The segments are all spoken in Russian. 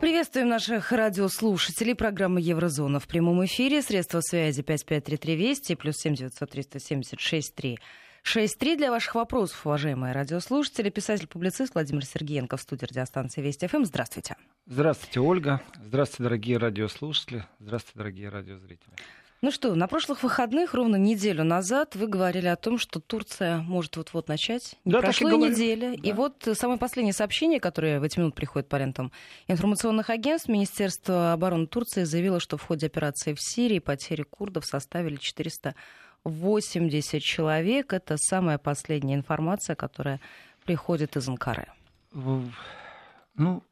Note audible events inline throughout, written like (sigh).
Приветствуем наших радиослушателей. Программы «Еврозона» в прямом эфире. Средства связи 553320 плюс 7 900 376 3 6.3 для ваших вопросов, уважаемые радиослушатели. Писатель-публицист Владимир Сергеенко в студии радиостанции Вести ФМ. Здравствуйте. Здравствуйте, Ольга. Здравствуйте, дорогие радиослушатели. Здравствуйте, дорогие радиозрители. Ну что, на прошлых выходных, ровно неделю назад, вы говорили о том, что Турция может вот-вот начать. Да, Прошла неделя. Да. И вот самое последнее сообщение, которое в эти минуты приходит по лентам информационных агентств, Министерство обороны Турции заявило, что в ходе операции в Сирии потери курдов составили 480 человек. Это самая последняя информация, которая приходит из Анкары. Ну,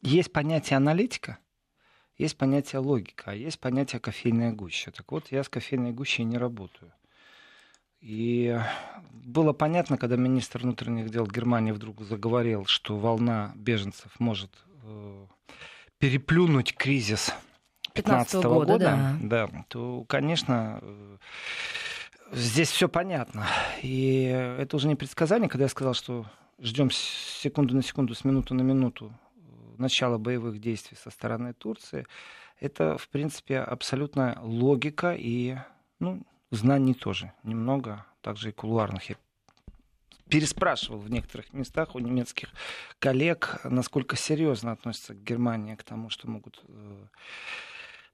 есть понятие аналитика, есть понятие логика, а есть понятие кофейная гуща. Так вот, я с кофейной гущей не работаю. И было понятно, когда министр внутренних дел Германии вдруг заговорил, что волна беженцев может э, переплюнуть кризис 2015 15 года, года, да. да, то, конечно, э, здесь все понятно. И это уже не предсказание, когда я сказал, что ждем секунду на секунду, с минуты на минуту начала боевых действий со стороны Турции. Это, в принципе, абсолютная логика и ну, знаний тоже немного, также и кулуарных. Я переспрашивал в некоторых местах у немецких коллег, насколько серьезно относятся к Германии к тому, что могут э,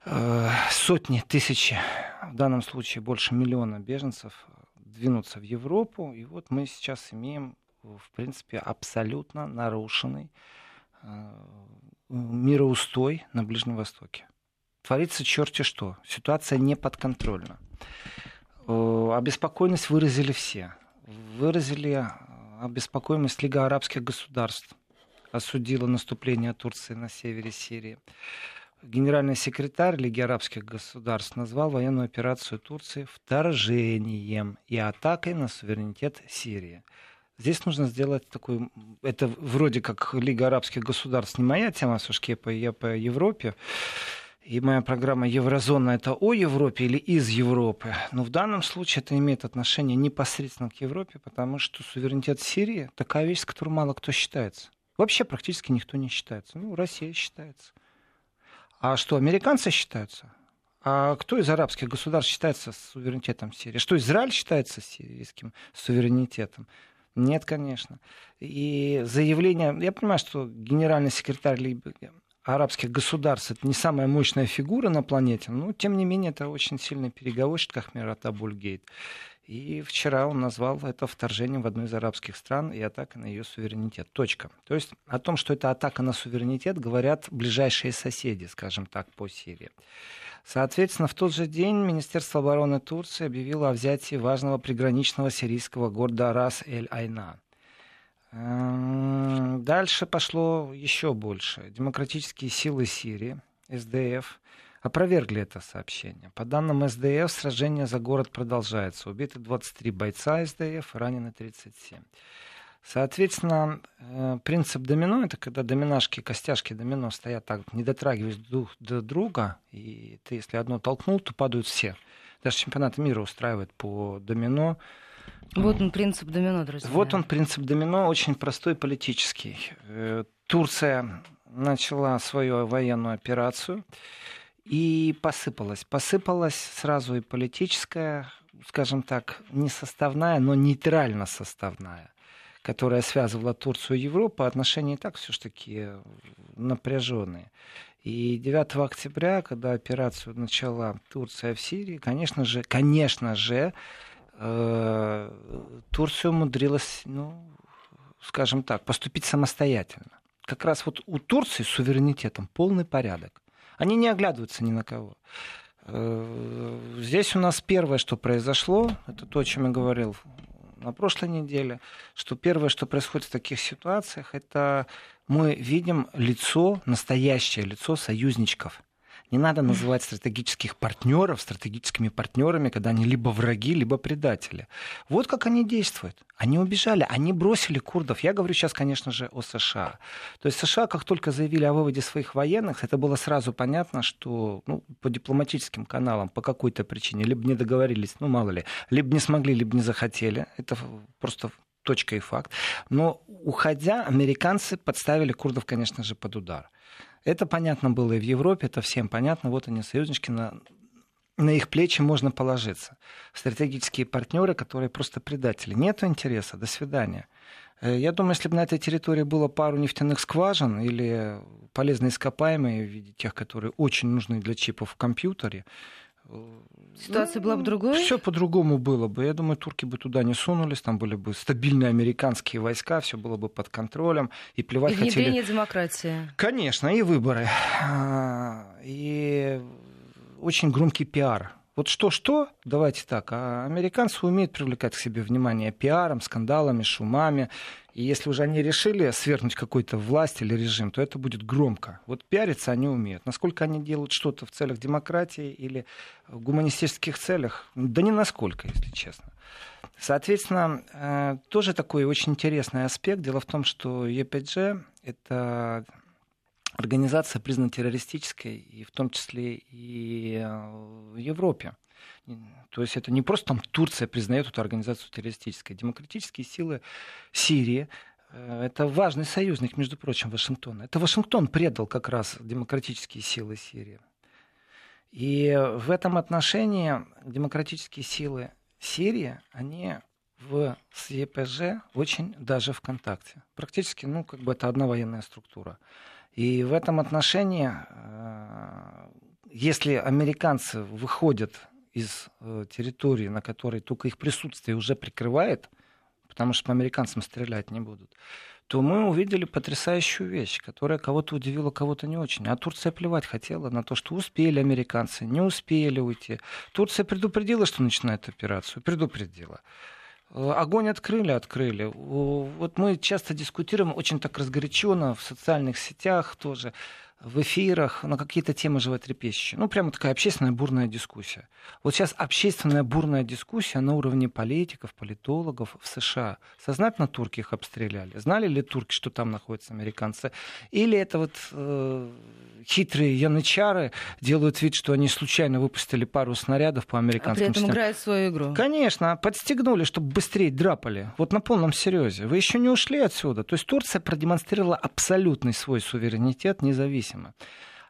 э, сотни, тысячи, в данном случае больше миллиона беженцев двинуться в Европу. И вот мы сейчас имеем, в принципе, абсолютно нарушенный мироустой на Ближнем Востоке. Творится черти что. Ситуация не подконтрольна. Э, Обеспокоенность выразили все. Выразили э, обеспокоенность Лига арабских государств. Осудила наступление Турции на севере Сирии. Генеральный секретарь Лиги арабских государств назвал военную операцию Турции вторжением и атакой на суверенитет Сирии. Здесь нужно сделать такой... Это вроде как Лига арабских государств не моя тема, по, я по Европе. И моя программа «Еврозона» — это о Европе или из Европы. Но в данном случае это имеет отношение непосредственно к Европе, потому что суверенитет Сирии — такая вещь, с которой мало кто считается. Вообще практически никто не считается. Ну, Россия считается. А что, американцы считаются? А кто из арабских государств считается суверенитетом Сирии? Что, Израиль считается сирийским суверенитетом? Нет, конечно. И заявление... Я понимаю, что генеральный секретарь арабских государств это не самая мощная фигура на планете, но тем не менее это очень сильный переговорщик Ахмерат Абульгейт. И вчера он назвал это вторжением в одну из арабских стран и атакой на ее суверенитет. Точка. То есть о том, что это атака на суверенитет, говорят ближайшие соседи, скажем так, по Сирии. Соответственно, в тот же день Министерство обороны Турции объявило о взятии важного приграничного сирийского города Рас-эль-Айна. Эм, Дальше пошло еще больше. Демократические силы Сирии, СДФ, опровергли это сообщение. По данным СДФ, сражение за город продолжается. Убиты 23 бойца СДФ, ранены 37. Соответственно, э, принцип домино это когда доминашки, костяшки домино стоят так, не дотрагиваясь друг до друга, и ты, если одно толкнул, то падают все. Даже чемпионат мира устраивает по домино. Вот он принцип домино, друзья. Вот он принцип домино, очень простой политический. Э, Турция начала свою военную операцию и посыпалась. Посыпалась сразу и политическая, скажем так, не составная, но нейтрально составная которая связывала Турцию и Европу, отношения и так все-таки напряженные. И 9 октября, когда операцию начала Турция в Сирии, конечно же, конечно же, э, Турция умудрилась, ну, скажем так, поступить самостоятельно. Как раз вот у Турции с суверенитетом полный порядок. Они не оглядываются ни на кого. Э, Здесь у нас первое, что произошло, это то, о чем я говорил на прошлой неделе, что первое, что происходит в таких ситуациях, это мы видим лицо, настоящее лицо союзничков. Не надо называть стратегических партнеров стратегическими партнерами, когда они либо враги, либо предатели. Вот как они действуют. Они убежали, они бросили курдов. Я говорю сейчас, конечно же, о США. То есть США, как только заявили о выводе своих военных, это было сразу понятно, что ну, по дипломатическим каналам по какой-то причине либо не договорились, ну мало ли, либо не смогли, либо не захотели. Это просто точка и факт. Но уходя, американцы подставили курдов, конечно же, под удар. Это понятно было и в Европе, это всем понятно. Вот они, союзнички, на, на их плечи можно положиться. Стратегические партнеры, которые просто предатели. Нет интереса, до свидания. Э, я думаю, если бы на этой территории было пару нефтяных скважин или полезные ископаемые в виде тех, которые очень нужны для чипов в компьютере, Ситуация ну, была бы другой? Все по-другому было бы. Я думаю, турки бы туда не сунулись, там были бы стабильные американские войска, все было бы под контролем. И плевать и внедрение хотели... демократии. Конечно, и выборы. А, и очень громкий пиар вот что-что, давайте так, а американцы умеют привлекать к себе внимание пиаром, скандалами, шумами. И если уже они решили свергнуть какой-то власть или режим, то это будет громко. Вот пиариться они умеют. Насколько они делают что-то в целях демократии или в гуманистических целях? Да не насколько, если честно. Соответственно, э, тоже такой очень интересный аспект. Дело в том, что ЕПГ — это организация признана террористической, и в том числе и э, в Европе. То есть это не просто там Турция признает эту организацию террористической. Демократические силы Сирии э, это важный союзник, между прочим, Вашингтона. Это Вашингтон предал как раз демократические силы Сирии. И в этом отношении демократические силы Сирии, они в СЕПЖ очень даже в контакте. Практически, ну, как бы это одна военная структура. И в этом отношении, э, если американцы выходят из э, территории, на которой только их присутствие уже прикрывает, потому что по американцам стрелять не будут, то мы увидели потрясающую вещь, которая кого-то удивила, кого-то не очень. А Турция плевать хотела на то, что успели американцы, не успели уйти. Турция предупредила, что начинает операцию, предупредила. Э, огонь открыли, открыли. Вот мы часто дискутируем очень так разгоряченно в социальных сетях тоже в эфирах на какие-то темы животрепещущие. Ну, прямо такая общественная бурная дискуссия. Вот сейчас общественная бурная дискуссия на уровне политиков, политологов в США. Сознательно турки их обстреляли? Знали ли турки, что там находятся американцы? Или это вот э, хитрые янычары делают вид, что они случайно выпустили пару снарядов по американским а при этом играют свою игру? Конечно, подстегнули, чтобы быстрее драпали. Вот на полном серьезе. Вы еще не ушли отсюда. То есть Турция продемонстрировала абсолютный свой суверенитет, независимость независимо.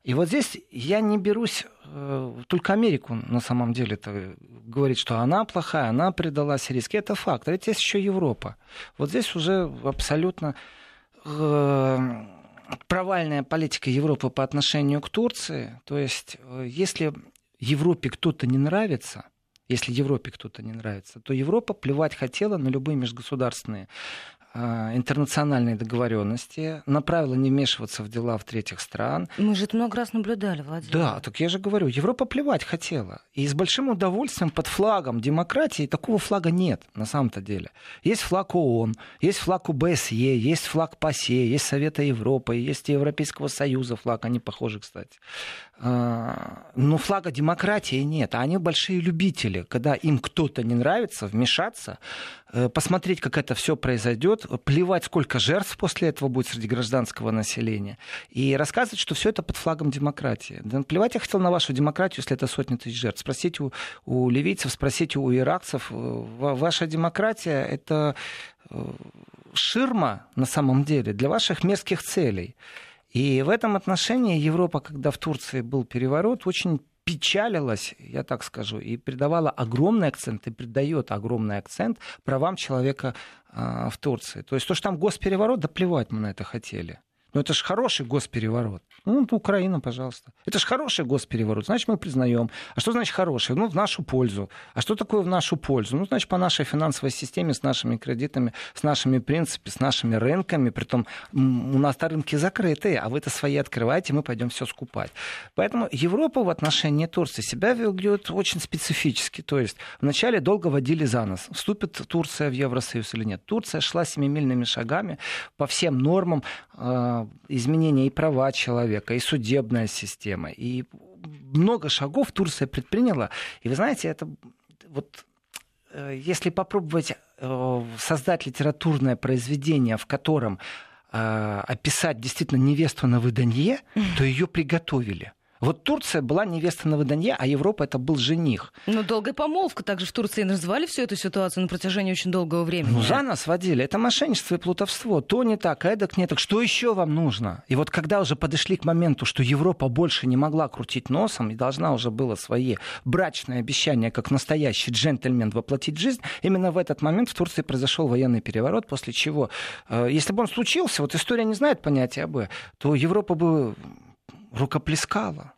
И вот здесь я не берусь э, только Америку на самом деле это говорит, что она плохая, она предала сирийский. Это факт. А ведь есть еще Европа. Вот здесь уже абсолютно э, провальная политика Европы по отношению к Турции. То есть, э, если Европе кто-то не нравится, если Европе кто-то не нравится, то Европа плевать хотела на любые межгосударственные интернациональные договоренности, направила не вмешиваться в дела в третьих стран. Мы же это много раз наблюдали, Владимир. Да, так я же говорю, Европа плевать хотела. И с большим удовольствием под флагом демократии такого флага нет на самом-то деле. Есть флаг ООН, есть флаг УБСЕ, есть флаг ПАСЕ, есть Совета Европы, есть Европейского Союза флаг, они похожи, кстати. А, но флага демократии нет, а они большие любители, когда им кто-то не нравится, вмешаться, Э, посмотреть, как это все произойдет, плевать, сколько жертв после этого будет среди гражданского населения, и рассказывать, что все это под флагом демократии. Да, плевать я хотел на вашу демократию, если это сотни тысяч жертв. Спросите у, у ливийцев, спросите у иракцев. Э, ваша демократия — это э, ширма на самом деле для ваших мерзких целей. И в этом отношении Европа, когда в Турции был переворот, очень печалилась, я так скажу, и придавала огромный акцент, и придает огромный акцент правам человека в Турции. То есть то, что там госпереворот, да плевать мы на это хотели. Но это же хороший госпереворот. Ну, Украина, пожалуйста. Это же хороший госпереворот. Значит, мы признаем. А что значит хороший? Ну, в нашу пользу. А что такое в нашу пользу? Ну, значит, по нашей финансовой системе, с нашими кредитами, с нашими принципами, с нашими рынками. Притом у нас рынки закрытые, а вы это свои открываете, мы пойдем все скупать. Поэтому Европа в отношении Турции себя ведет очень специфически. То есть вначале долго водили за нос. Вступит Турция в Евросоюз или нет. Турция шла семимильными шагами по всем нормам э, изменения и права человека и судебная система, и много шагов Турция предприняла. И вы знаете, это вот э, если попробовать э, создать литературное произведение, в котором э, описать действительно невесту на выданье, то ее приготовили. Вот Турция была невеста на выданье, а Европа это был жених. Ну, долгая помолвка. Также в Турции называли всю эту ситуацию на протяжении очень долгого времени. Ну, за нас водили. Это мошенничество и плутовство. То не так, эдак не так. Что еще вам нужно? И вот когда уже подошли к моменту, что Европа больше не могла крутить носом и должна уже было свои брачные обещания, как настоящий джентльмен, воплотить в жизнь, именно в этот момент в Турции произошел военный переворот, после чего, э, если бы он случился, вот история не знает понятия «бы», то Европа бы рукоплескала.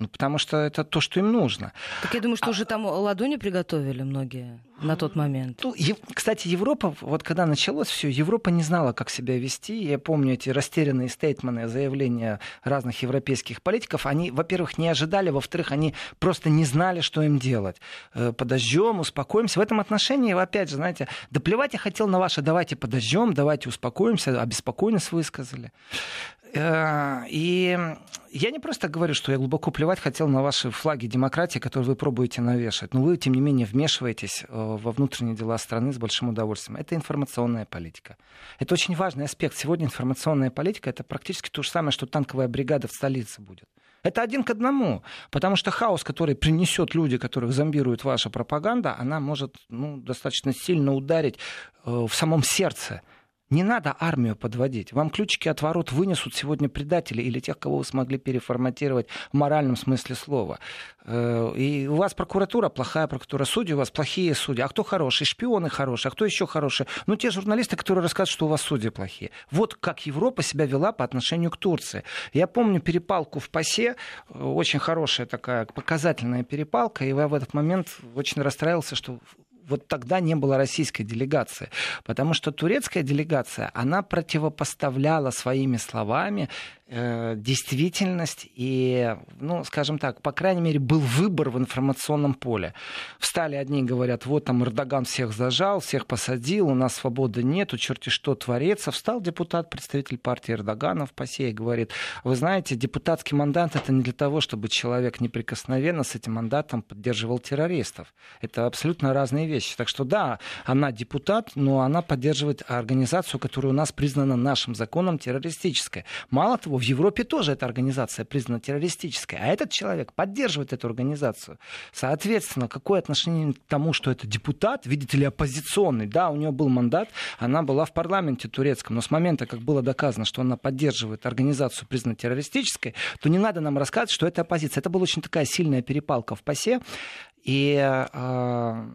Ну, потому что это то, что им нужно. Так я думаю, что а... уже там ладони приготовили многие на тот момент. Ну, кстати, Европа, вот когда началось все, Европа не знала, как себя вести. Я помню эти растерянные стейтмены, заявления разных европейских политиков. Они, во-первых, не ожидали, во-вторых, они просто не знали, что им делать. Э, подождем, успокоимся. В этом отношении, опять же, знаете, да плевать я хотел на ваше, давайте подождем, давайте успокоимся, обеспокоенность высказали. Э, и я не просто говорю, что я глубоко плевать хотел на ваши флаги демократии, которые вы пробуете навешать. Но вы, тем не менее, вмешиваетесь э, во внутренние дела страны с большим удовольствием. Это информационная политика. Это очень важный аспект. Сегодня информационная политика — это практически то же самое, что танковая бригада в столице будет. Это один к одному. Потому что хаос, который принесет люди, которых зомбирует ваша пропаганда, она может ну, достаточно сильно ударить э, в самом сердце не надо армию подводить. Вам ключики от ворот вынесут сегодня предатели или тех, кого вы смогли переформатировать в моральном смысле слова. Э, и у вас прокуратура плохая прокуратура, судьи у вас плохие судьи. А кто хороший? Шпионы хорошие. А кто еще хороший? Ну, те журналисты, которые рассказывают, что у вас судьи плохие. Вот как Европа себя вела по отношению к Турции. Я помню перепалку в ПАСЕ, очень хорошая такая показательная перепалка, и я в этот момент очень расстраивался, что вот тогда не было российской делегации. Потому что турецкая делегация, она противопоставляла своими словами действительность и, ну, скажем так, по крайней мере, был выбор в информационном поле. Встали одни говорят, вот там Эрдоган всех зажал, всех посадил, у нас свободы нету, черти что творится. Встал депутат, представитель партии Эрдогана в ПАСЕ и говорит, вы знаете, депутатский мандат это не для того, чтобы человек неприкосновенно с этим мандатом поддерживал террористов. Это абсолютно разные вещи. Так что да, она депутат, но она поддерживает организацию, которая у нас признана нашим законом террористической. Мало того, в Европе тоже эта организация признана террористической, а этот человек поддерживает эту организацию. Соответственно, какое отношение к тому, что это депутат, видите ли, оппозиционный, да, у нее был мандат, она была в парламенте турецком, но с момента, как было доказано, что она поддерживает организацию, признанную террористической, то не надо нам рассказывать, что это оппозиция. Это была очень такая сильная перепалка в ПАСЕ. И э,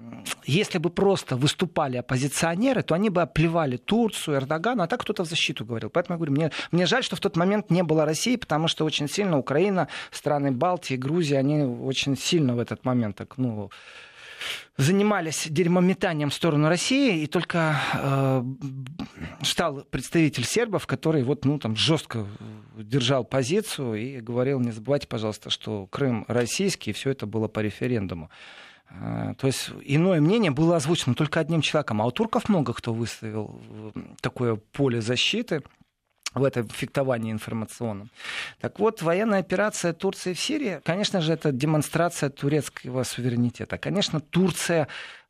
если бы просто выступали оппозиционеры, то они бы оплевали Турцию, Эрдогана, а так кто-то в защиту говорил. Поэтому я говорю, мне, мне жаль, что в тот момент не было России, потому что очень сильно Украина, страны Балтии, Грузия, они очень сильно в этот момент так, ну, занимались дерьмометанием в сторону России, и только э, стал представитель сербов, который вот, ну, там, жестко держал позицию и говорил, не забывайте, пожалуйста, что Крым российский, и все это было по референдуму. Э, то есть иное мнение было озвучено только одним человеком. А у турков много кто выставил такое поле защиты в этом фехтовании информационном. Так вот, военная операция Турции в Сирии, конечно же, это демонстрация турецкого суверенитета. Конечно, Турция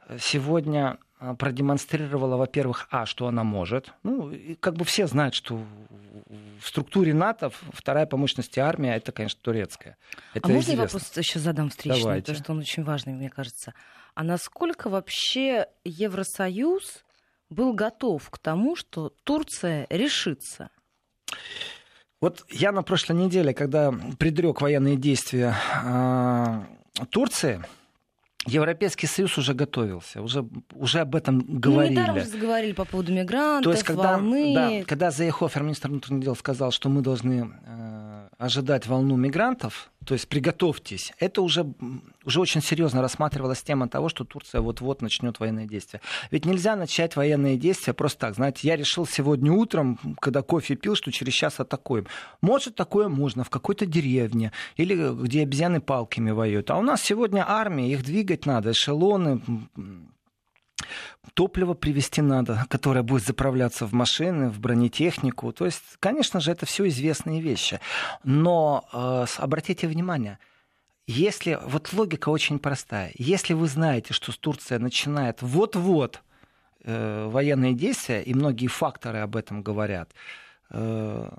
э, сегодня э, продемонстрировала, во-первых, а, что она может. Ну, и как бы все знают, что в структуре НАТО вторая по мощности армия это, конечно, турецкая. Это а можно я вопрос еще задам встречный, Давайте. потому что он очень важный, мне кажется. А насколько вообще Евросоюз был готов к тому, что Турция решится вот я на прошлой неделе, когда предрек военные действия э, Турции, Европейский Союз уже готовился, уже, уже об этом говорили. Ну, недаром же заговорили по поводу мигрантов, То есть, когда, волны. Да, когда Заехофер, министр внутренних дел, сказал, что мы должны э, ожидать волну мигрантов, то есть приготовьтесь. Это уже, уже очень серьезно рассматривалась тема того, что Турция вот-вот начнет военные действия. Ведь нельзя начать военные действия просто так. Знаете, я решил сегодня утром, когда кофе пил, что через час атакуем. Может, такое можно в какой-то деревне или где обезьяны палками воюют. А у нас сегодня армия, их двигать надо, эшелоны, топливо привезти надо, которое будет заправляться в машины, в бронетехнику. То есть, конечно же, это все известные вещи. Но э, обратите внимание, если вот логика очень простая, если вы знаете, что Турция начинает вот-вот э, военные действия, и многие факторы об этом говорят, Э,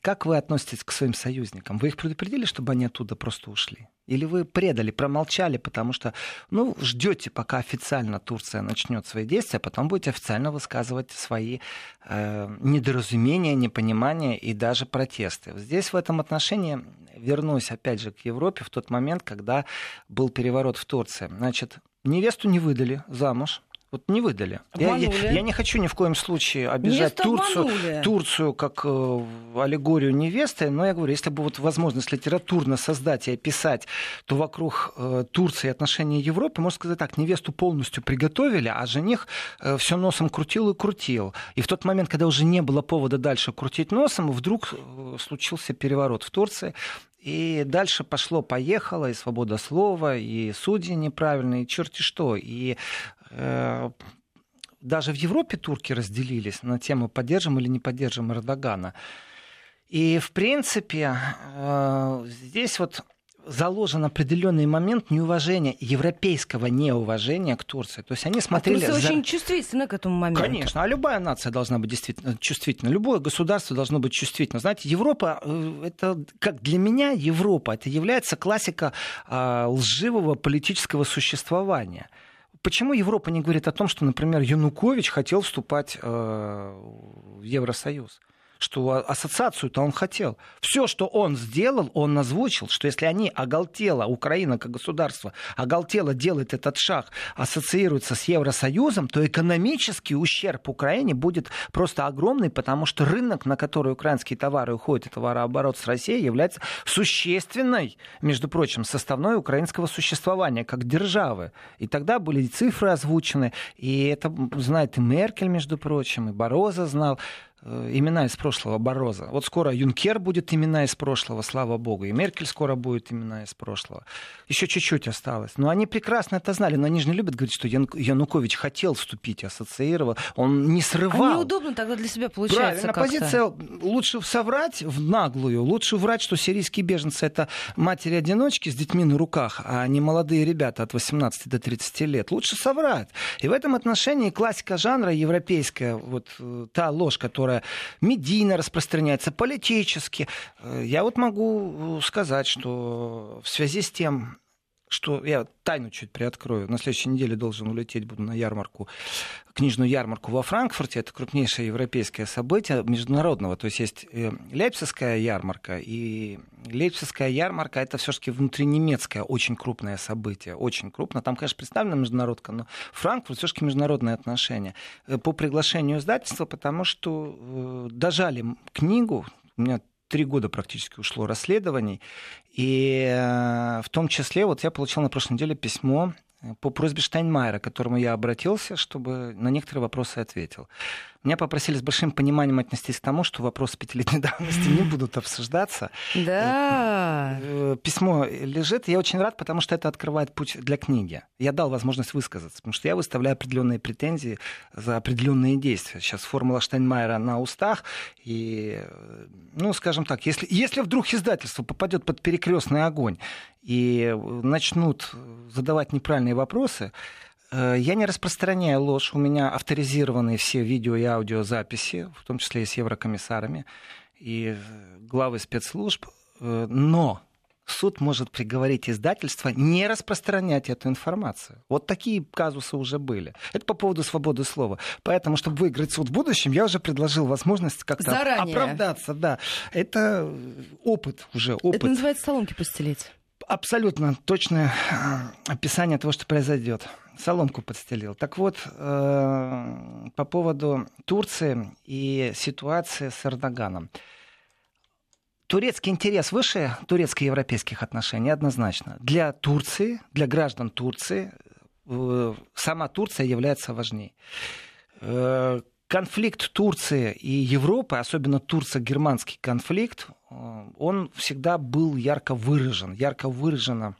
как вы относитесь к своим союзникам? Вы их предупредили, чтобы они оттуда просто ушли? Или вы предали, промолчали, потому что, ну, ждете, пока официально Турция начнет свои действия, а потом будете официально высказывать свои э, недоразумения, непонимания и даже протесты. Здесь в этом отношении вернусь опять же к Европе в тот момент, когда был переворот в Турции. Значит, невесту не выдали замуж, вот не выдали. Я, я, я не хочу ни в коем случае обижать Турцию, Турцию как э, аллегорию невесты, но я говорю, если бы вот возможность литературно создать и описать, то вокруг э, Турции отношения Европы, можно сказать так, невесту полностью приготовили, а жених э, все носом крутил и крутил. И в тот момент, когда уже не было повода дальше крутить носом, вдруг э, случился переворот в Турции. И дальше пошло-поехало, и свобода слова, и судьи неправильные, и черти что. И даже в Европе турки разделились на тему, поддержим или не поддержим Эрдогана. И, в принципе, э, здесь вот заложен определенный момент неуважения, европейского неуважения к Турции. То есть они смотрели... А Турция за... очень чувствительна к этому моменту. Конечно, а любая нация должна быть действительно чувствительна. Любое государство должно быть чувствительно. Знаете, Европа, э, это как для меня Европа, это является классика а, лживого политического существования. Почему Европа не говорит о том, что, например, Янукович хотел вступать э, в Евросоюз? Что ассоциацию-то он хотел. Все, что он сделал, он озвучил, что если они оголтело, Украина как государство, оголтело делает этот шаг, ассоциируется с Евросоюзом, то экономический ущерб Украине будет просто огромный, потому что рынок, на который украинские товары уходят, и товарооборот с Россией, является существенной, между прочим, составной украинского существования как державы. И тогда были цифры озвучены, и это знает и Меркель, между прочим, и Бороза знал. Э, имена из прошлого Бороза. Вот скоро Юнкер будет имена из прошлого, слава богу, и Меркель скоро будет имена из прошлого. Еще чуть-чуть осталось. Но они прекрасно это знали, но они же не любят говорить, что Ян... Янукович хотел вступить, ассоциировал, он не срывал. А неудобно тогда для себя получается Правильно, позиция лучше соврать в наглую, лучше врать, что сирийские беженцы это матери-одиночки с детьми на руках, а не молодые ребята от 18 до 30 лет. Лучше соврать. И в этом отношении классика жанра европейская, вот э, та ложь, которая которая медийно распространяется, политически. Э, я вот могу сказать, что в связи с тем, что я тайну чуть приоткрою. На следующей неделе должен улететь, буду на ярмарку, книжную ярмарку во Франкфурте. Это крупнейшее европейское событие международного. То есть есть э, Лейпцигская ярмарка, и Лейпцигская ярмарка это все-таки внутренемецкое очень крупное событие. Очень крупно. Там, конечно, представлена международка, но Франкфурт все-таки международные отношения. Э, по приглашению издательства, потому что э, дожали книгу, у меня три года практически ушло расследований. И э, в том числе, вот я получил на прошлой неделе письмо э, по просьбе Штайнмайера, к которому я обратился, чтобы на некоторые вопросы ответил. Меня попросили с большим пониманием отнестись к тому, что вопросы пятилетней (laughs) давности не будут обсуждаться. Да. Э, письмо лежит. Я очень рад, потому что это открывает путь для книги. Я дал возможность высказаться, потому что я выставляю определенные претензии за определенные действия. Сейчас формула Штайнмайера на устах. И, ну, скажем так, если, если вдруг издательство попадет под перекрестный огонь и начнут задавать неправильные вопросы, Э, я не распространяю ложь. У меня авторизированы все видео и аудиозаписи, в том числе и с еврокомиссарами и главы спецслужб. Э, но суд может приговорить издательство не распространять эту информацию. Вот такие казусы уже были. Это по поводу свободы слова. Поэтому, чтобы выиграть суд в будущем, я уже предложил возможность как-то Заранее. оправдаться. Да. Это опыт уже. Опыт. Это называется соломки постелить. Абсолютно точное э, описание того, что произойдет соломку подстелил. Так вот, э, по поводу Турции и ситуации с Эрдоганом. Турецкий интерес выше турецко-европейских отношений однозначно. Для Турции, для граждан Турции, э, сама Турция является важней. Э, конфликт Турции и Европы, особенно турцо-германский конфликт, он всегда был ярко выражен, ярко выражено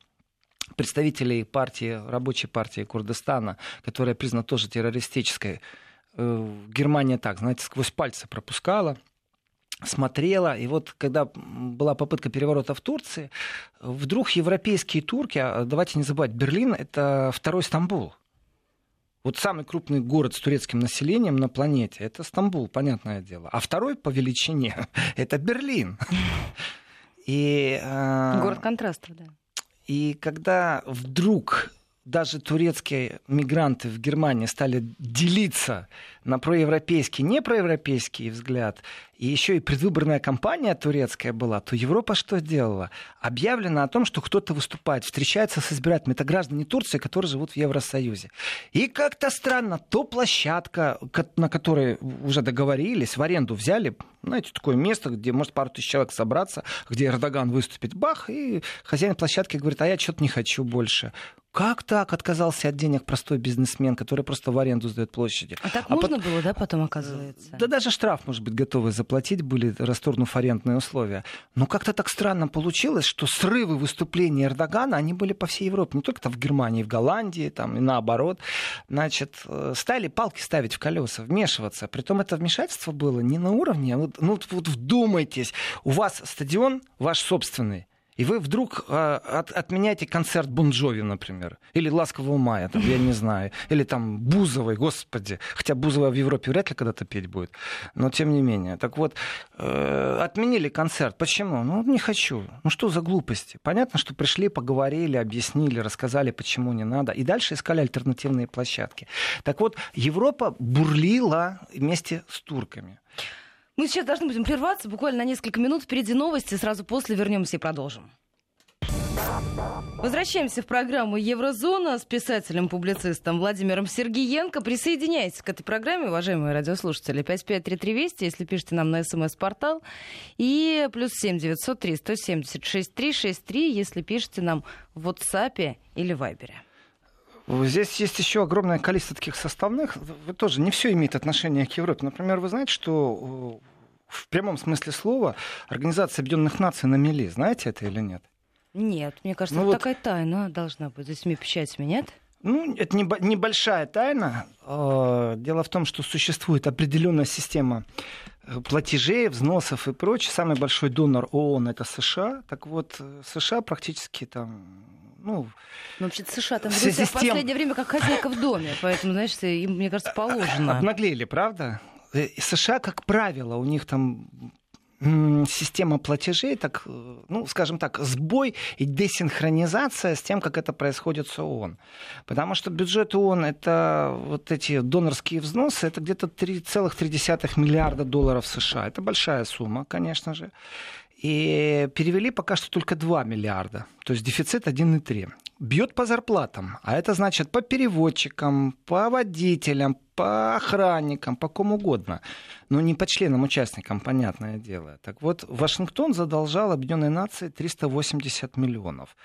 представителей партии, рабочей партии Курдистана, которая признана тоже террористической, э, Германия так, знаете, сквозь пальцы пропускала, смотрела, и вот когда была попытка переворота в Турции, вдруг европейские турки, а давайте не забывать, Берлин — это второй Стамбул — Вот самый крупный город с турецким населением на планете это Стамбул, понятное дело. А второй по величине (laughs) это Берлин. (laughs) И, э, Город контрастов, да. И когда вдруг даже турецкие мигранты в Германии стали делиться на проевропейский, не проевропейский взгляд, и еще и предвыборная кампания турецкая была, то Европа что делала? Объявлено о том, что кто-то выступает, встречается с избирателями. Это граждане Турции, которые живут в Евросоюзе. И как-то странно, то площадка, на которой уже договорились, в аренду взяли, знаете, такое место, где может пару тысяч человек собраться, где Эрдоган выступит, бах, и хозяин площадки говорит, а я что-то не хочу больше. Как так отказался от денег простой бизнесмен, который просто в аренду сдает площади? А так а можно по... было, да, потом оказывается? Да даже штраф, может быть, готовы заплатить были, расторгнув арендные условия. Но как-то так странно получилось, что срывы выступлений Эрдогана, они были по всей Европе, не только там в Германии, в Голландии, там и наоборот. Значит, э, стали палки ставить в колеса, вмешиваться. Притом это вмешательство было не на уровне, вот, ну вот вдумайтесь, у вас стадион ваш собственный, и вы вдруг э, от, отменяете концерт Бонжови, например, или Ласкового мая, там, я не знаю, или там Бузовой, господи, хотя Бузова в Европе вряд ли когда-то петь будет, но тем не менее. Так вот, э, отменили концерт. Почему? Ну, не хочу. Ну, что за глупости? Понятно, что пришли, поговорили, объяснили, рассказали, почему не надо, и дальше искали альтернативные площадки. Так вот, Европа бурлила вместе с турками. Мы сейчас должны будем прерваться буквально на несколько минут. Впереди новости, сразу после вернемся и продолжим. Возвращаемся в программу «Еврозона» с писателем-публицистом Владимиром Сергеенко. Присоединяйтесь к этой программе, уважаемые радиослушатели. 553320, если пишете нам на смс-портал. И плюс 7 903 176 363, если пишете нам в WhatsApp или Viber. Здесь есть еще огромное количество таких составных. Вы тоже не все имеет отношение к Европе. Например, вы знаете, что э, в прямом смысле слова Организация Объединенных Наций на мели. Знаете это или нет? Нет, мне кажется, ну, вот такая тайна должна быть. За семи печатями, нет? Ну, это небольшая тайна. Э, дело в том, что существует определенная система э, платежей, взносов и прочее. Самый большой донор ООН это США. Так вот, США практически там ну, ну вообще США там систем... в последнее время как хозяйка в доме, поэтому, знаешь, им, мне кажется, положено. Обнаглели, правда? Э, США, как правило, у них там система платежей, так, э, ну, скажем так, сбой и десинхронизация с тем, как это происходит с ООН. Потому что бюджет ООН, это вот эти донорские взносы, это где-то 3,3 миллиарда долларов США. Это большая сумма, конечно же. И перевели пока что только 2 миллиарда. То есть дефицит 1,3. Бьет по зарплатам. А это значит по переводчикам, по водителям, по охранникам, по кому угодно. Но не по членам, участникам, понятное дело. Так вот, Вашингтон задолжал Объединенной Нации 380 миллионов.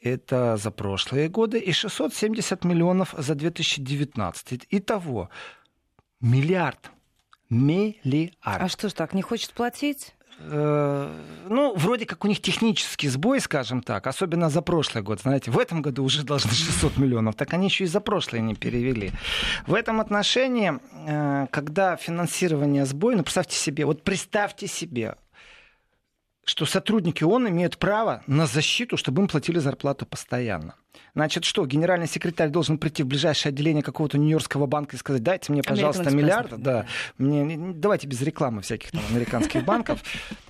Это за прошлые годы и 670 миллионов за 2019. Итого миллиард. Миллиард. А что ж так, не хочет платить? Э, ну, вроде как у них технический сбой, скажем так, особенно за прошлый год. Знаете, в этом году уже должны 600 миллионов, так они еще и за прошлое не перевели. В этом отношении, э, когда финансирование сбой, ну, представьте себе, вот представьте себе, что сотрудники ООН имеют право на защиту, чтобы им платили зарплату постоянно. Значит, что, генеральный секретарь должен прийти в ближайшее отделение какого-то Нью-Йоркского банка и сказать, дайте мне, пожалуйста, миллиард. Да, мне, давайте без рекламы всяких там американских банков.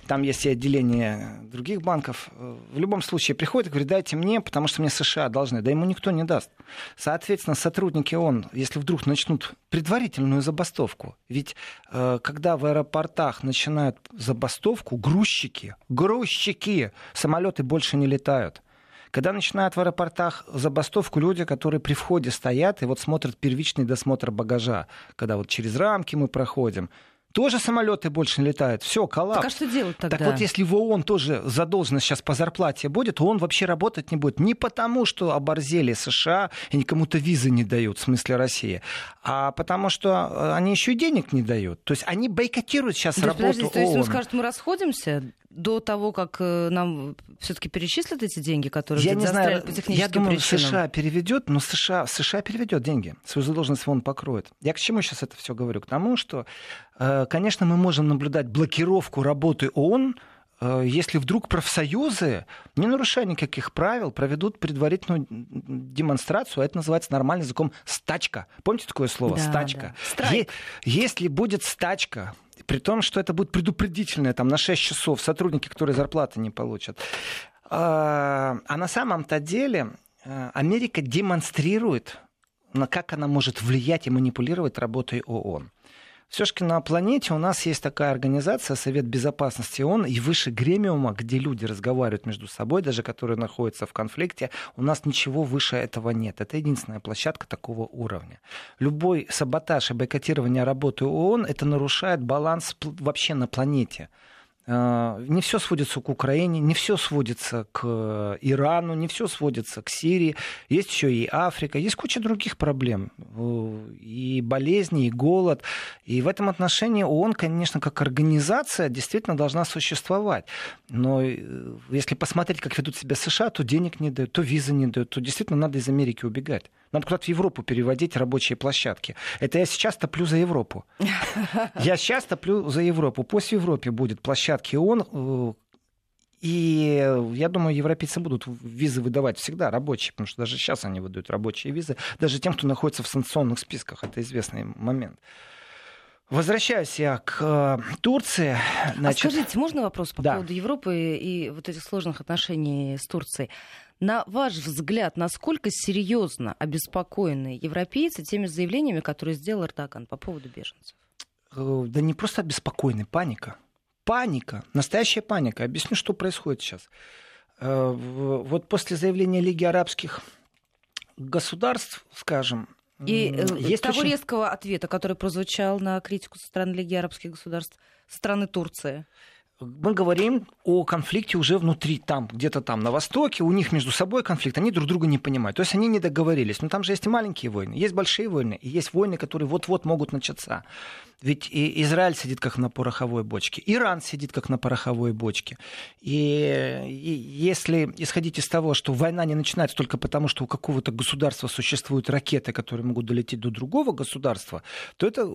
Там есть и отделение других банков. В любом случае приходит и говорит, дайте мне, потому что мне США должны. Да ему никто не даст. Соответственно, сотрудники ООН, если вдруг начнут предварительную забастовку, ведь э, когда в аэропортах начинают забастовку, грузчики, грузчики, самолеты больше не летают. Когда начинают в аэропортах забастовку люди, которые при входе стоят и вот смотрят первичный досмотр багажа, когда вот через рамки мы проходим, тоже самолеты больше не летают. Все, коллапс. Так а что делать тогда? Так вот, если в ООН тоже задолженность сейчас по зарплате будет, ООН вообще работать не будет. Не потому, что оборзели США и никому-то визы не дают, в смысле России, а потому что э, они еще и денег не дают. То есть они бойкотируют сейчас то работу подожди, ООН. То есть он скажет, мы расходимся, до того, как э, нам все-таки перечислят эти деньги, которые я не знаю, по техническим Я думаю, причинам? США переведет, но США, США переведет деньги. Свою задолженность он покроет. Я к чему сейчас это все говорю? К тому, что, э, конечно, мы можем наблюдать блокировку работы ООН э, если вдруг профсоюзы, не нарушая никаких правил, проведут предварительную демонстрацию, а это называется нормальным языком стачка. Помните такое слово? Да, стачка. Да. Е- если будет стачка, при том, что это будет предупредительное, там, на 6 часов, сотрудники, которые зарплаты не получат. А, а на самом-то деле э, Америка демонстрирует, на как она может влиять и манипулировать работой ООН. Все-таки на планете у нас есть такая организация, Совет Безопасности ООН, и выше Гремиума, где люди разговаривают между собой, даже которые находятся в конфликте, у нас ничего выше этого нет. Это единственная площадка такого уровня. Любой саботаж и бойкотирование работы ООН, это нарушает баланс вообще на планете. А, не все сводится к Украине, не все сводится к э, Ирану, не все сводится к Сирии. Есть еще и Африка, есть куча других проблем. И болезни, и голод. И в этом отношении ООН, конечно, как организация действительно должна существовать. Но э, если посмотреть, как ведут себя США, то денег не дают, то визы не дают, то действительно надо из Америки убегать. Надо куда-то в Европу переводить рабочие площадки. Это я сейчас топлю за Европу. (laughs) Я сейчас топлю за Европу. Пусть в Европе будет площадки ООН, э, и я думаю, европейцы будут визы выдавать всегда рабочие, потому что даже сейчас они выдают рабочие визы, даже тем, кто находится в санкционных списках. Это известный момент. Возвращаюсь я к э, Турции. А значит... А скажите, можно вопрос по да. поводу Европы и вот этих сложных отношений с Турцией? На ваш взгляд, насколько серьезно обеспокоены европейцы теми заявлениями, которые сделал Эрдоган по поводу беженцев? Э, да не просто обеспокоены, паника. Паника, настоящая паника. Объясню, что происходит сейчас. Э, вот после заявления Лиги арабских государств, скажем, и э, есть того очень... резкого ответа, который прозвучал на критику со стороны Лиги арабских государств, страны Турции мы говорим о конфликте уже внутри, там, где-то там, на Востоке, у них между собой конфликт, они друг друга не понимают. То есть они не договорились. Но там же есть и маленькие войны, есть большие войны, и есть войны, которые вот-вот могут начаться. Ведь и Израиль сидит как на пороховой бочке, Иран сидит как на пороховой бочке. И, и если исходить из того, что война не начинается только потому, что у какого-то государства существуют ракеты, которые могут долететь до другого государства, то это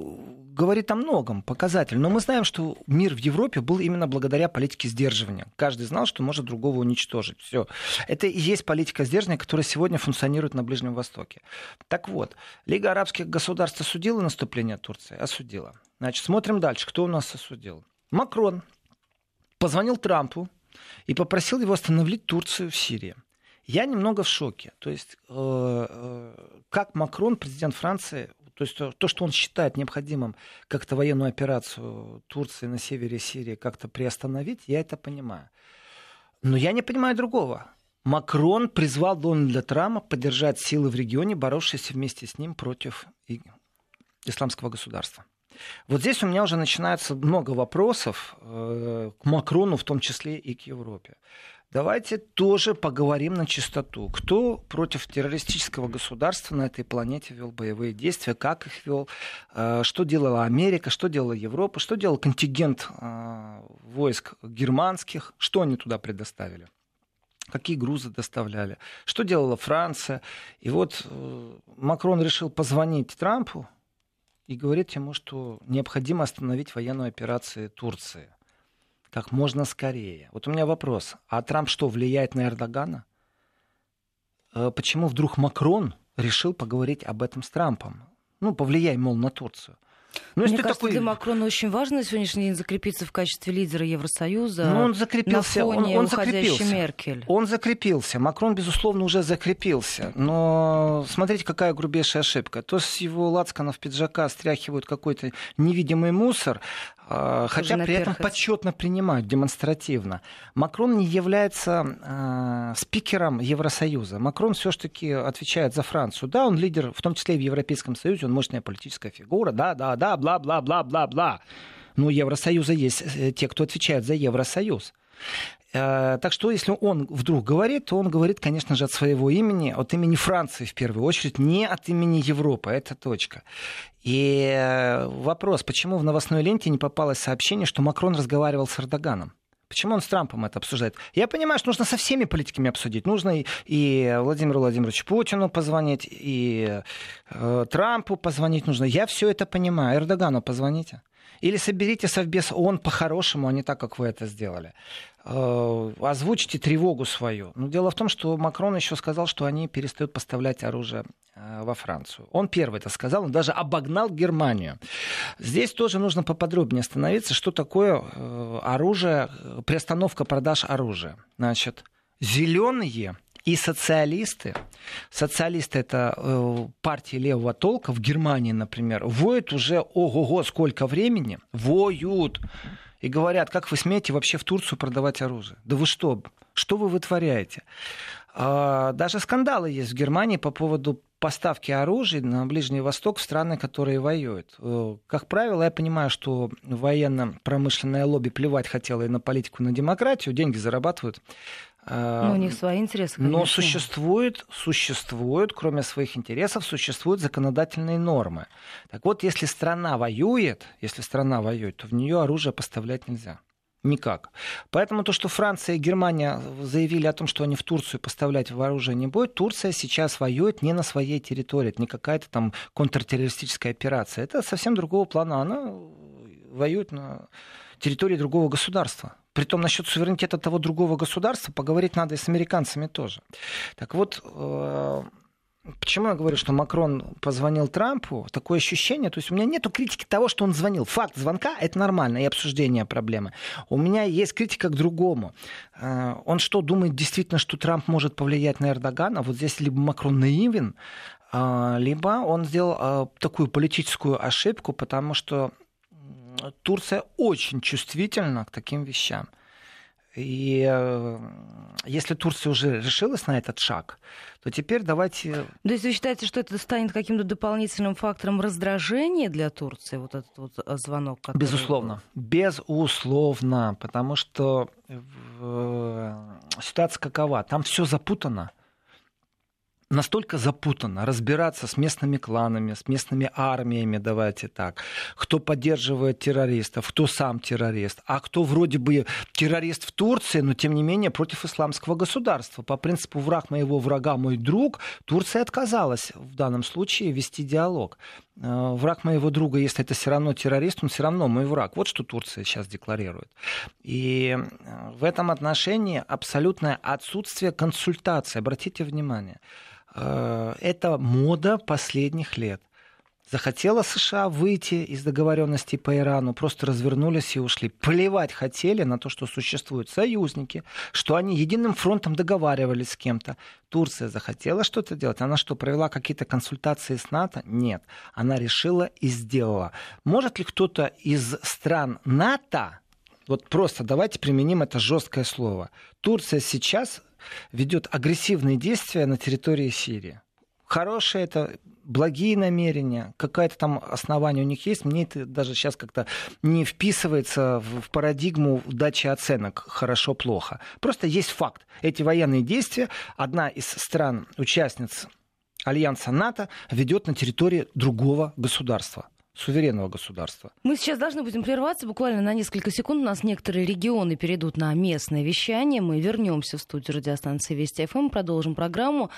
говорит о многом, показатель. Но мы знаем, что мир в Европе был именно благодаря политике сдерживания. Каждый знал, что может другого уничтожить. Все. Это и есть политика сдерживания, которая сегодня функционирует на Ближнем Востоке. Так вот, Лига арабских государств осудила наступление Турции? Осудила. Значит, смотрим дальше. Кто у нас осудил? Макрон позвонил Трампу и попросил его остановить Турцию в Сирии. Я немного в шоке. То есть, э, э, как Макрон, президент Франции, то есть то, что он считает необходимым как-то военную операцию Турции на севере Сирии как-то приостановить, я это понимаю. Но я не понимаю другого. Макрон призвал Дональда Трампа поддержать силы в регионе, боровшиеся вместе с ним против исламского государства. Вот здесь у меня уже начинается много вопросов э, к Макрону, в том числе и к Европе. Давайте тоже поговорим на чистоту. Кто против террористического государства на этой планете вел боевые действия, как их вел, э, что делала Америка, что делала Европа, что делал контингент э, войск германских, что они туда предоставили какие грузы доставляли, что делала Франция. И вот э, Макрон решил позвонить Трампу и говорит ему, что необходимо остановить военную операцию Турции как можно скорее. Вот у меня вопрос. А Трамп что, влияет на Эрдогана? Э, почему вдруг Макрон решил поговорить об этом с Трампом? Ну, повлияй, мол, на Турцию. Ну, Мне кажется, такой... для Макрона очень важно на сегодняшний день закрепиться в качестве лидера Евросоюза. Ну, он закрепился. На фоне он, он закрепился. Меркель. Он закрепился. Макрон, безусловно, уже закрепился. Но смотрите, какая грубейшая ошибка. То с его лацканов пиджака стряхивают какой-то невидимый мусор, хотя при этом почетно принимают демонстративно. Макрон не является э, спикером Евросоюза. Макрон все-таки отвечает за Францию. Да, он лидер, в том числе и в Европейском Союзе, он мощная политическая фигура. Да, да, да, бла-бла-бла-бла-бла. Но у Евросоюза есть э, те, кто отвечает за Евросоюз. Э, так что, если он вдруг говорит, то он говорит, конечно же, от своего имени, от имени Франции в первую очередь, не от имени Европы. Это точка. И э, вопрос, почему в новостной ленте не попалось сообщение, что Макрон разговаривал с Эрдоганом? Почему он с Трампом это обсуждает? Я понимаю, что нужно со всеми политиками обсудить. Нужно и, и Владимиру Владимировичу Путину позвонить, и э, Трампу позвонить нужно. Я все это понимаю. Эрдогану позвоните. Или соберите Совбез ООН по-хорошему, а не так, как вы это сделали. Э, озвучьте тревогу свою. Но дело в том, что Макрон еще сказал, что они перестают поставлять оружие э, во Францию. Он первый это сказал, он даже обогнал Германию. Здесь тоже нужно поподробнее остановиться, что такое э, оружие, приостановка продаж оружия. Значит, зеленые и социалисты, социалисты это э, партии левого толка в Германии, например, воют уже ого-го сколько времени, воют. И говорят, как вы смеете вообще в Турцию продавать оружие? Да вы что? Что вы вытворяете? А, даже скандалы есть в Германии по поводу поставки оружия на Ближний Восток в страны, которые воюют. Э, как правило, я понимаю, что военно-промышленное лобби плевать хотело и на политику, и на демократию, деньги зарабатывают. Ну, у них свои интересы. Конечно. Но существует, существует, кроме своих интересов, существуют законодательные нормы. Так вот, если страна воюет, если страна воюет, то в нее оружие поставлять нельзя. Никак. Поэтому то, что Франция и Германия заявили о том, что они в Турцию поставлять оружие не будут, Турция сейчас воюет не на своей территории, это не какая-то там контртеррористическая операция. Это совсем другого плана. Она воюет на территории другого государства. Притом насчет суверенитета того другого государства поговорить надо и с американцами тоже. Так вот, э, Почему я говорю, что Макрон позвонил Трампу? Такое ощущение, то есть у меня нет критики того, что он звонил. Факт звонка — это нормально, и обсуждение проблемы. У меня есть критика к другому. Э, он что, думает действительно, что Трамп может повлиять на Эрдогана? Вот здесь либо Макрон наивен, э, либо он сделал такую политическую ошибку, потому что Турция очень чувствительна к таким вещам. И э, если Турция уже решилась на этот шаг, то теперь давайте... То есть вы считаете, что это станет каким-то дополнительным фактором раздражения для Турции, вот этот вот э, звонок? Который... Безусловно. Безусловно. Потому что э, ситуация какова? Там все запутано настолько запутанно разбираться с местными кланами, с местными армиями, давайте так, кто поддерживает террористов, кто сам террорист, а кто вроде бы террорист в Турции, но тем не менее против исламского государства. По принципу враг моего врага мой друг, Турция отказалась в данном случае вести диалог. Э, враг моего друга, если это все равно террорист, он все равно мой враг. Вот что Турция сейчас декларирует. И э, в этом отношении абсолютное отсутствие консультации. Обратите внимание. Э, это мода последних лет. Захотела США выйти из договоренности по Ирану, просто развернулись и ушли. Плевать хотели на то, что существуют союзники, что они единым фронтом договаривались с кем-то. Турция захотела что-то делать. Она что, провела какие-то консультации с НАТО? Нет. Она решила и сделала. Может ли кто-то из стран НАТО, вот просто давайте применим это жесткое слово, Турция сейчас ведет агрессивные действия на территории Сирии. Хорошее это благие намерения, какое-то там основание у них есть, мне это даже сейчас как-то не вписывается в парадигму дачи оценок хорошо-плохо. Просто есть факт. Эти военные действия одна из стран, участниц Альянса НАТО, ведет на территории другого государства суверенного государства. Мы сейчас должны будем прерваться буквально на несколько секунд. У нас некоторые регионы перейдут на местное вещание. Мы вернемся в студию радиостанции Вести ФМ, продолжим программу.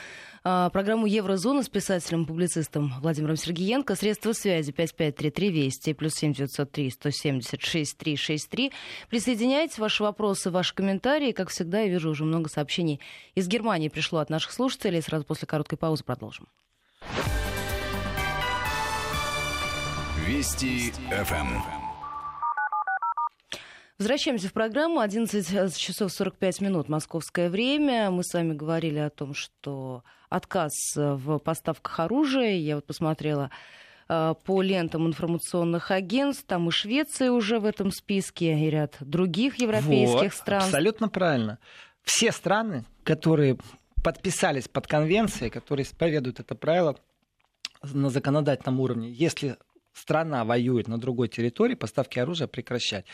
А, программу Еврозона с писателем-публицистом Владимиром Сергеенко. Средства связи 5533 Вести плюс 7903 176 363. Присоединяйтесь, ваши вопросы, ваши комментарии. Как всегда, я вижу уже много сообщений из Германии пришло от наших слушателей. Сразу после короткой паузы продолжим. Вести ФМ. Возвращаемся в программу. 11 часов 45 минут московское время. Мы с вами говорили о том, что отказ в поставках оружия. Я вот посмотрела э, по лентам информационных агентств. Там и Швеция уже в этом списке, и ряд других европейских вот, стран. Абсолютно правильно. Все страны, которые подписались под конвенцией, которые исповедуют это правило на законодательном уровне, если страна воюет на другой территории, поставки оружия прекращать.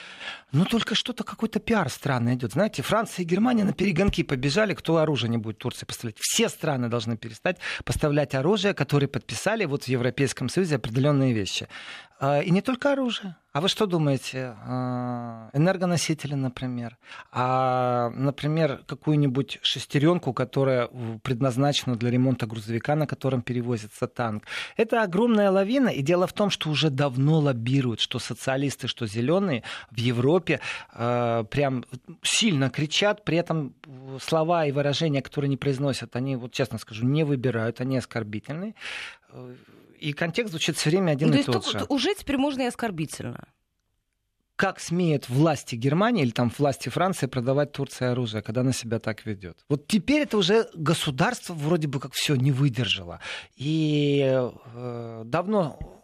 Но только что-то какой-то пиар странный идет. Знаете, Франция и Германия на перегонки побежали, кто оружие не будет Турции поставлять. Все страны должны перестать поставлять оружие, которые подписали вот в Европейском Союзе определенные вещи. А, и не только оружие. А вы что думаете? А, энергоносители, например. А, например, какую-нибудь шестеренку, которая предназначена для ремонта грузовика, на котором перевозится танк. Это огромная лавина. И дело в том, что уже давно лоббируют, что социалисты, что зеленые в Европе э, прям сильно кричат, при этом слова и выражения, которые не произносят, они, вот честно скажу, не выбирают, они оскорбительные и контекст звучит все время один ну, и тот же. Уже теперь можно и оскорбительно как смеют власти Германии или там власти Франции продавать Турции оружие, когда она себя так ведет. Вот теперь это уже государство вроде бы как все не выдержало. И э, давно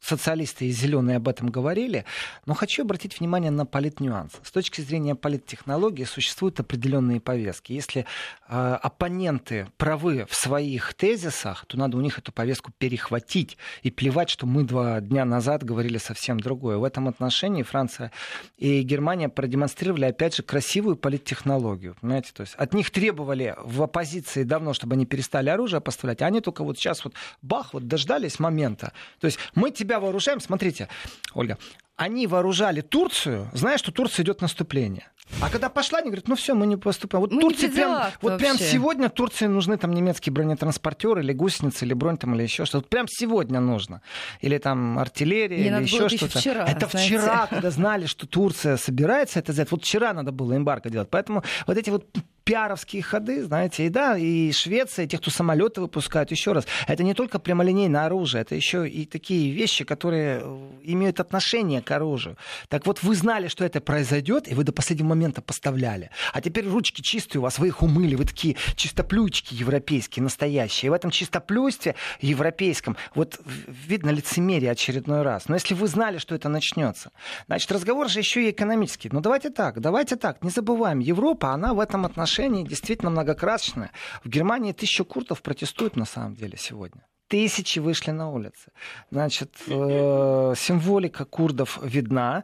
социалисты и зеленые об этом говорили, но хочу обратить внимание на политнюанс. С точки зрения политтехнологии существуют определенные повестки. Если э, оппоненты правы в своих тезисах, то надо у них эту повестку перехватить и плевать, что мы два дня назад говорили совсем другое. В этом отношении Франция и Германия продемонстрировали, опять же, красивую политтехнологию. Понимаете? То есть от них требовали в оппозиции давно, чтобы они перестали оружие поставлять, а они только вот сейчас вот бах, вот дождались момента. То есть мы тебе себя вооружаем. Смотрите, Ольга, они вооружали Турцию, зная, что Турция идет наступление. А когда пошла, они говорят, ну все, мы не поступаем. Вот, Турции прям, вот прям сегодня Турции нужны там немецкие бронетранспортеры или гусеницы, или бронь там, или еще что-то. Вот прям сегодня нужно. Или там артиллерия, Мне или еще что-то. Вчера, это знаете. вчера, (laughs) когда знали, что Турция собирается это сделать. Вот вчера надо было эмбарго делать. Поэтому вот эти вот пиаровские ходы, знаете, и да, и Швеция, и те, кто самолеты выпускают, еще раз, это не только прямолинейное оружие, это еще и такие вещи, которые э, имеют отношение к оружию. Так вот, вы знали, что это произойдет, и вы до последнего момента поставляли. А теперь ручки чистые у вас, вы их умыли, вы такие чистоплюйчики европейские, настоящие. И в этом чистоплюйстве европейском вот видно лицемерие очередной раз. Но если вы знали, что это начнется, значит, разговор же еще и экономический. Ну, давайте так, давайте так, не забываем, Европа, она в этом отношении отношении действительно многокрасочная. В Германии тысяча курдов протестуют на самом деле сегодня. Тысячи вышли на улицы. Значит, э, символика курдов видна.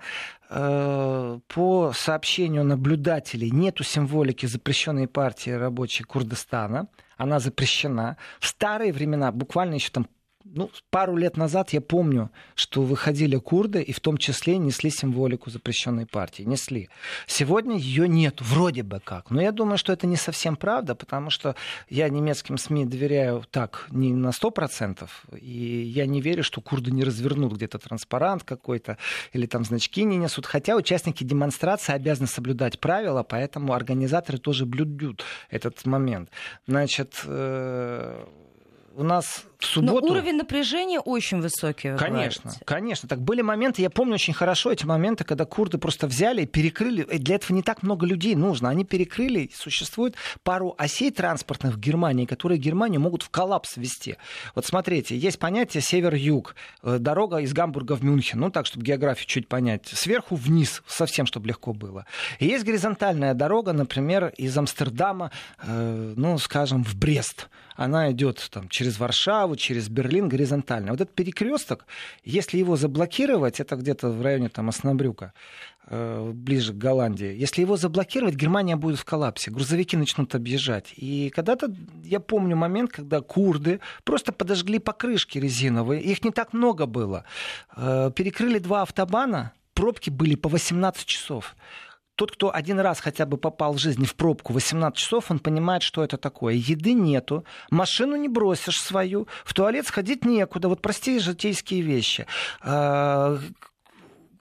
Э, по сообщению наблюдателей, нету символики запрещенной партии рабочей Курдистана. Она запрещена. В старые времена, буквально еще там ну, пару лет назад я помню, что выходили курды и в том числе несли символику запрещенной партии. Несли. Сегодня ее нет, вроде бы как. Но я думаю, что это не совсем правда, потому что я немецким СМИ доверяю так не на сто процентов, и я не верю, что курды не развернут где-то транспарант какой-то или там значки не несут. Хотя участники демонстрации обязаны соблюдать правила, поэтому организаторы тоже блюдут этот момент. Значит, э, у нас в субботу... Но уровень напряжения очень высокий. конечно, говорите. конечно. Так были моменты, я помню очень хорошо эти моменты, когда курды просто взяли и перекрыли. И для этого не так много людей нужно. Они перекрыли, существует пару осей транспортных в Германии, которые Германию могут в коллапс ввести. Вот смотрите, есть понятие север-юг, э, дорога из Гамбурга в Мюнхен, ну так, чтобы географию чуть понять, сверху вниз, совсем, чтобы легко было. И есть горизонтальная дорога, например, из Амстердама, э, ну, скажем, в Брест она идет там, через Варшаву, через Берлин горизонтально. Вот этот перекресток, если его заблокировать, это где-то в районе там, Оснобрюка, э, ближе к Голландии. Если его заблокировать, Германия будет в коллапсе. Грузовики начнут объезжать. И когда-то, я помню момент, когда курды просто подожгли покрышки резиновые. Их не так много было. Э, перекрыли два автобана, пробки были по 18 часов тот, кто один раз хотя бы попал в жизни в пробку 18 часов, он понимает, что это такое. Еды нету, машину не бросишь свою, в туалет сходить некуда. Вот простые житейские вещи. А,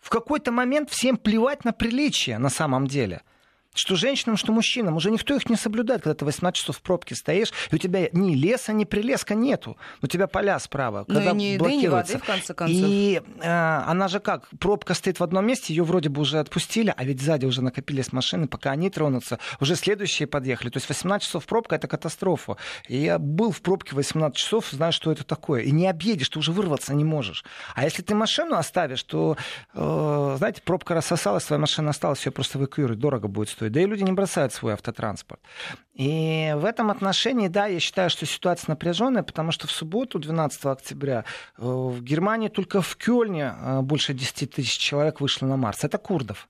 в какой-то момент всем плевать на приличие на самом деле – что женщинам, что мужчинам. Уже никто их не соблюдает, когда ты 18 часов в пробке стоишь, и у тебя ни леса, ни прилеска нету. У тебя поля справа. Ну и ни еды, ни воды, в конце концов. И э, она же как? Пробка стоит в одном месте, ее вроде бы уже отпустили, а ведь сзади уже накопились машины, пока они тронутся, уже следующие подъехали. То есть 18 часов пробка — это катастрофа. И я был в пробке 18 часов, знаю, что это такое. И не объедешь, ты уже вырваться не можешь. А если ты машину оставишь, то, э, знаете, пробка рассосалась, твоя машина осталась, ее просто эвакуируют, дорого будет стоить чувствуют. Да и люди не бросают свой автотранспорт. И в этом отношении, да, я считаю, что ситуация напряженная, потому что в субботу, 12 октября, э, в Германии только в Кёльне э, больше 10 тысяч человек вышло на Марс. Это курдов.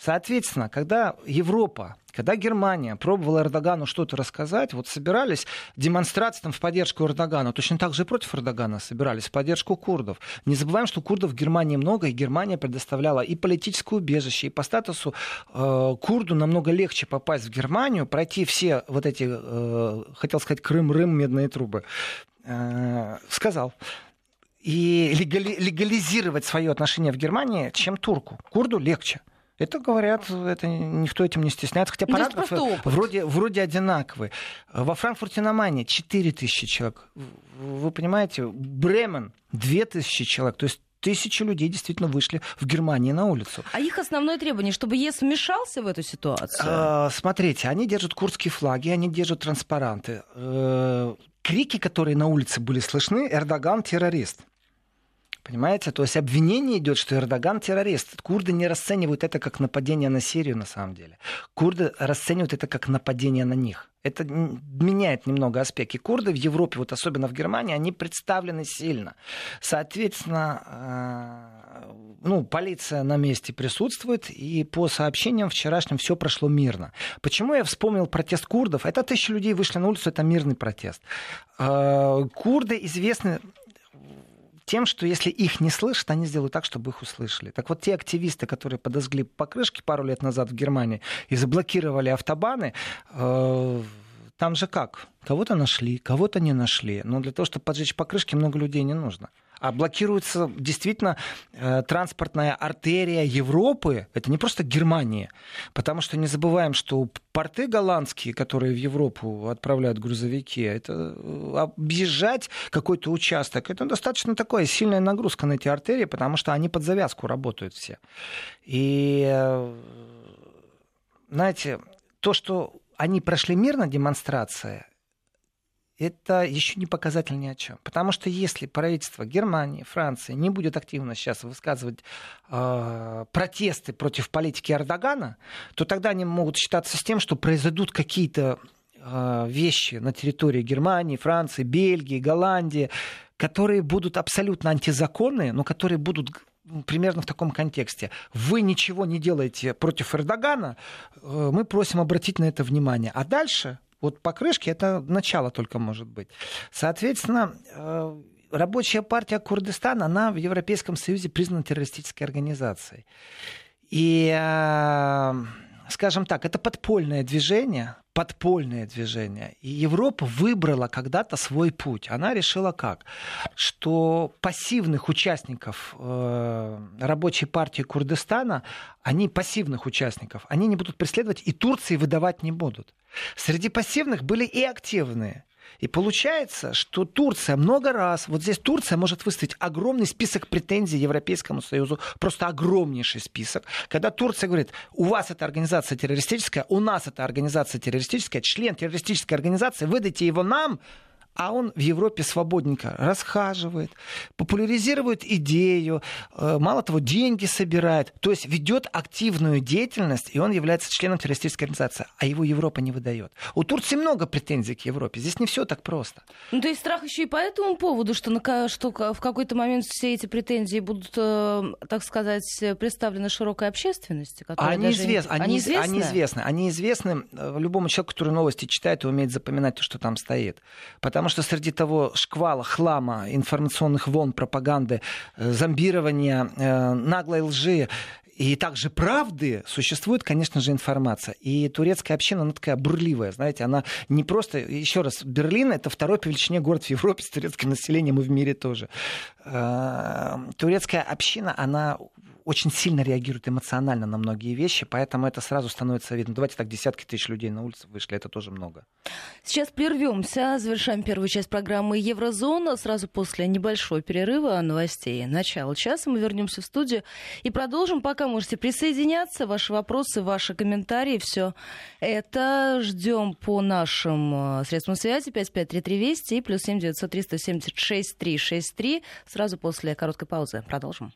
Соответственно, когда Европа когда Германия пробовала Эрдогану что-то рассказать, вот собирались демонстрации там, в поддержку Эрдогана, точно так же и против Эрдогана собирались, в поддержку курдов. Не забываем, что курдов в Германии много, и Германия предоставляла и политическое убежище, и по статусу э, курду намного легче попасть в Германию, пройти все вот эти, э, хотел сказать, Крым-Рым, медные трубы. Э, сказал и легали, легализировать свое отношение в Германии, чем турку. Курду легче. Это говорят, это никто этим не стесняется, хотя ну, параграфы вроде, вроде одинаковые. Во Франкфурте на Майне 4 тысячи человек. Вы понимаете, Бремен 2 тысячи человек. То есть тысячи людей действительно вышли в Германии на улицу. А их основное требование, чтобы ЕС вмешался в эту ситуацию? А, смотрите, они держат курдские флаги, они держат транспаранты. Э, крики, которые на улице были слышны, Эрдоган террорист. Понимаете? То есть обвинение идет, что Эрдоган террорист. Курды не расценивают это как нападение на Сирию на самом деле. Курды расценивают это как нападение на них. Это меняет немного аспекты. Курды в Европе, вот особенно в Германии, они представлены сильно. Соответственно, э, ну, полиция на месте присутствует, и по сообщениям вчерашним все прошло мирно. Почему я вспомнил протест курдов? Это тысячи людей вышли на улицу, это мирный протест. Э, курды известны тем, что если их не слышат, они сделают так, чтобы их услышали. Так вот, те активисты, которые подожгли покрышки пару лет назад в Германии и заблокировали автобаны, э, там же как? Кого-то нашли, кого-то не нашли. Но для того, чтобы поджечь покрышки, много людей не нужно а блокируется действительно э, транспортная артерия Европы. Это не просто Германия. Потому что не забываем, что порты голландские, которые в Европу отправляют грузовики, это э, объезжать какой-то участок, это достаточно такая сильная нагрузка на эти артерии, потому что они под завязку работают все. И, э, знаете, то, что они прошли мирно демонстрация, это еще не показатель ни о чем. Потому что если правительство Германии, Франции не будет активно сейчас высказывать э, протесты против политики Эрдогана, то тогда они могут считаться с тем, что произойдут какие-то э, вещи на территории Германии, Франции, Бельгии, Голландии, которые будут абсолютно антизаконные, но которые будут примерно в таком контексте. Вы ничего не делаете против Эрдогана, э, мы просим обратить на это внимание. А дальше вот покрышки это начало только может быть. Соответственно, э, рабочая партия Курдистана, она в Европейском Союзе признана террористической организацией. И, э, скажем так, это подпольное движение, подпольное движение. И Европа выбрала когда-то свой путь. Она решила как? Что пассивных участников э, рабочей партии Курдистана, они пассивных участников, они не будут преследовать и Турции выдавать не будут. Среди пассивных были и активные. И получается, что Турция много раз, вот здесь Турция может выставить огромный список претензий Европейскому Союзу, просто огромнейший список, когда Турция говорит, у вас эта организация террористическая, у нас эта организация террористическая, член террористической организации, выдайте его нам, а он в Европе свободненько расхаживает, популяризирует идею, э, мало того, деньги собирает, то есть ведет активную деятельность, и он является членом террористической организации, а его Европа не выдает. У Турции много претензий к Европе, здесь не все так просто. Ну, то есть страх еще и по этому поводу, что, на, что в какой-то момент все эти претензии будут, э, так сказать, представлены широкой общественности? Они, даже... известны, они, они, известны? они известны. Они известны э, любому человеку, который новости читает и умеет запоминать то, что там стоит. Потому Потому что среди того шквала, хлама, информационных волн, пропаганды, э, зомбирования, э, наглой лжи и также правды существует, конечно же, информация. И турецкая община, она такая бурливая, знаете, она не просто... Еще раз, Берлин — это второй по величине город в Европе с турецким населением и в мире тоже. Э, турецкая община, она очень сильно реагирует эмоционально на многие вещи, поэтому это сразу становится видно. Давайте так, десятки тысяч людей на улице вышли, это тоже много. Сейчас прервемся, завершаем первую часть программы Еврозона. Сразу после небольшого перерыва новостей начала часа мы вернемся в студию и продолжим. Пока можете присоединяться, ваши вопросы, ваши комментарии, все это ждем по нашим э, средствам связи 5533 Вести и плюс 7 900 376 363 сразу после короткой паузы. Продолжим.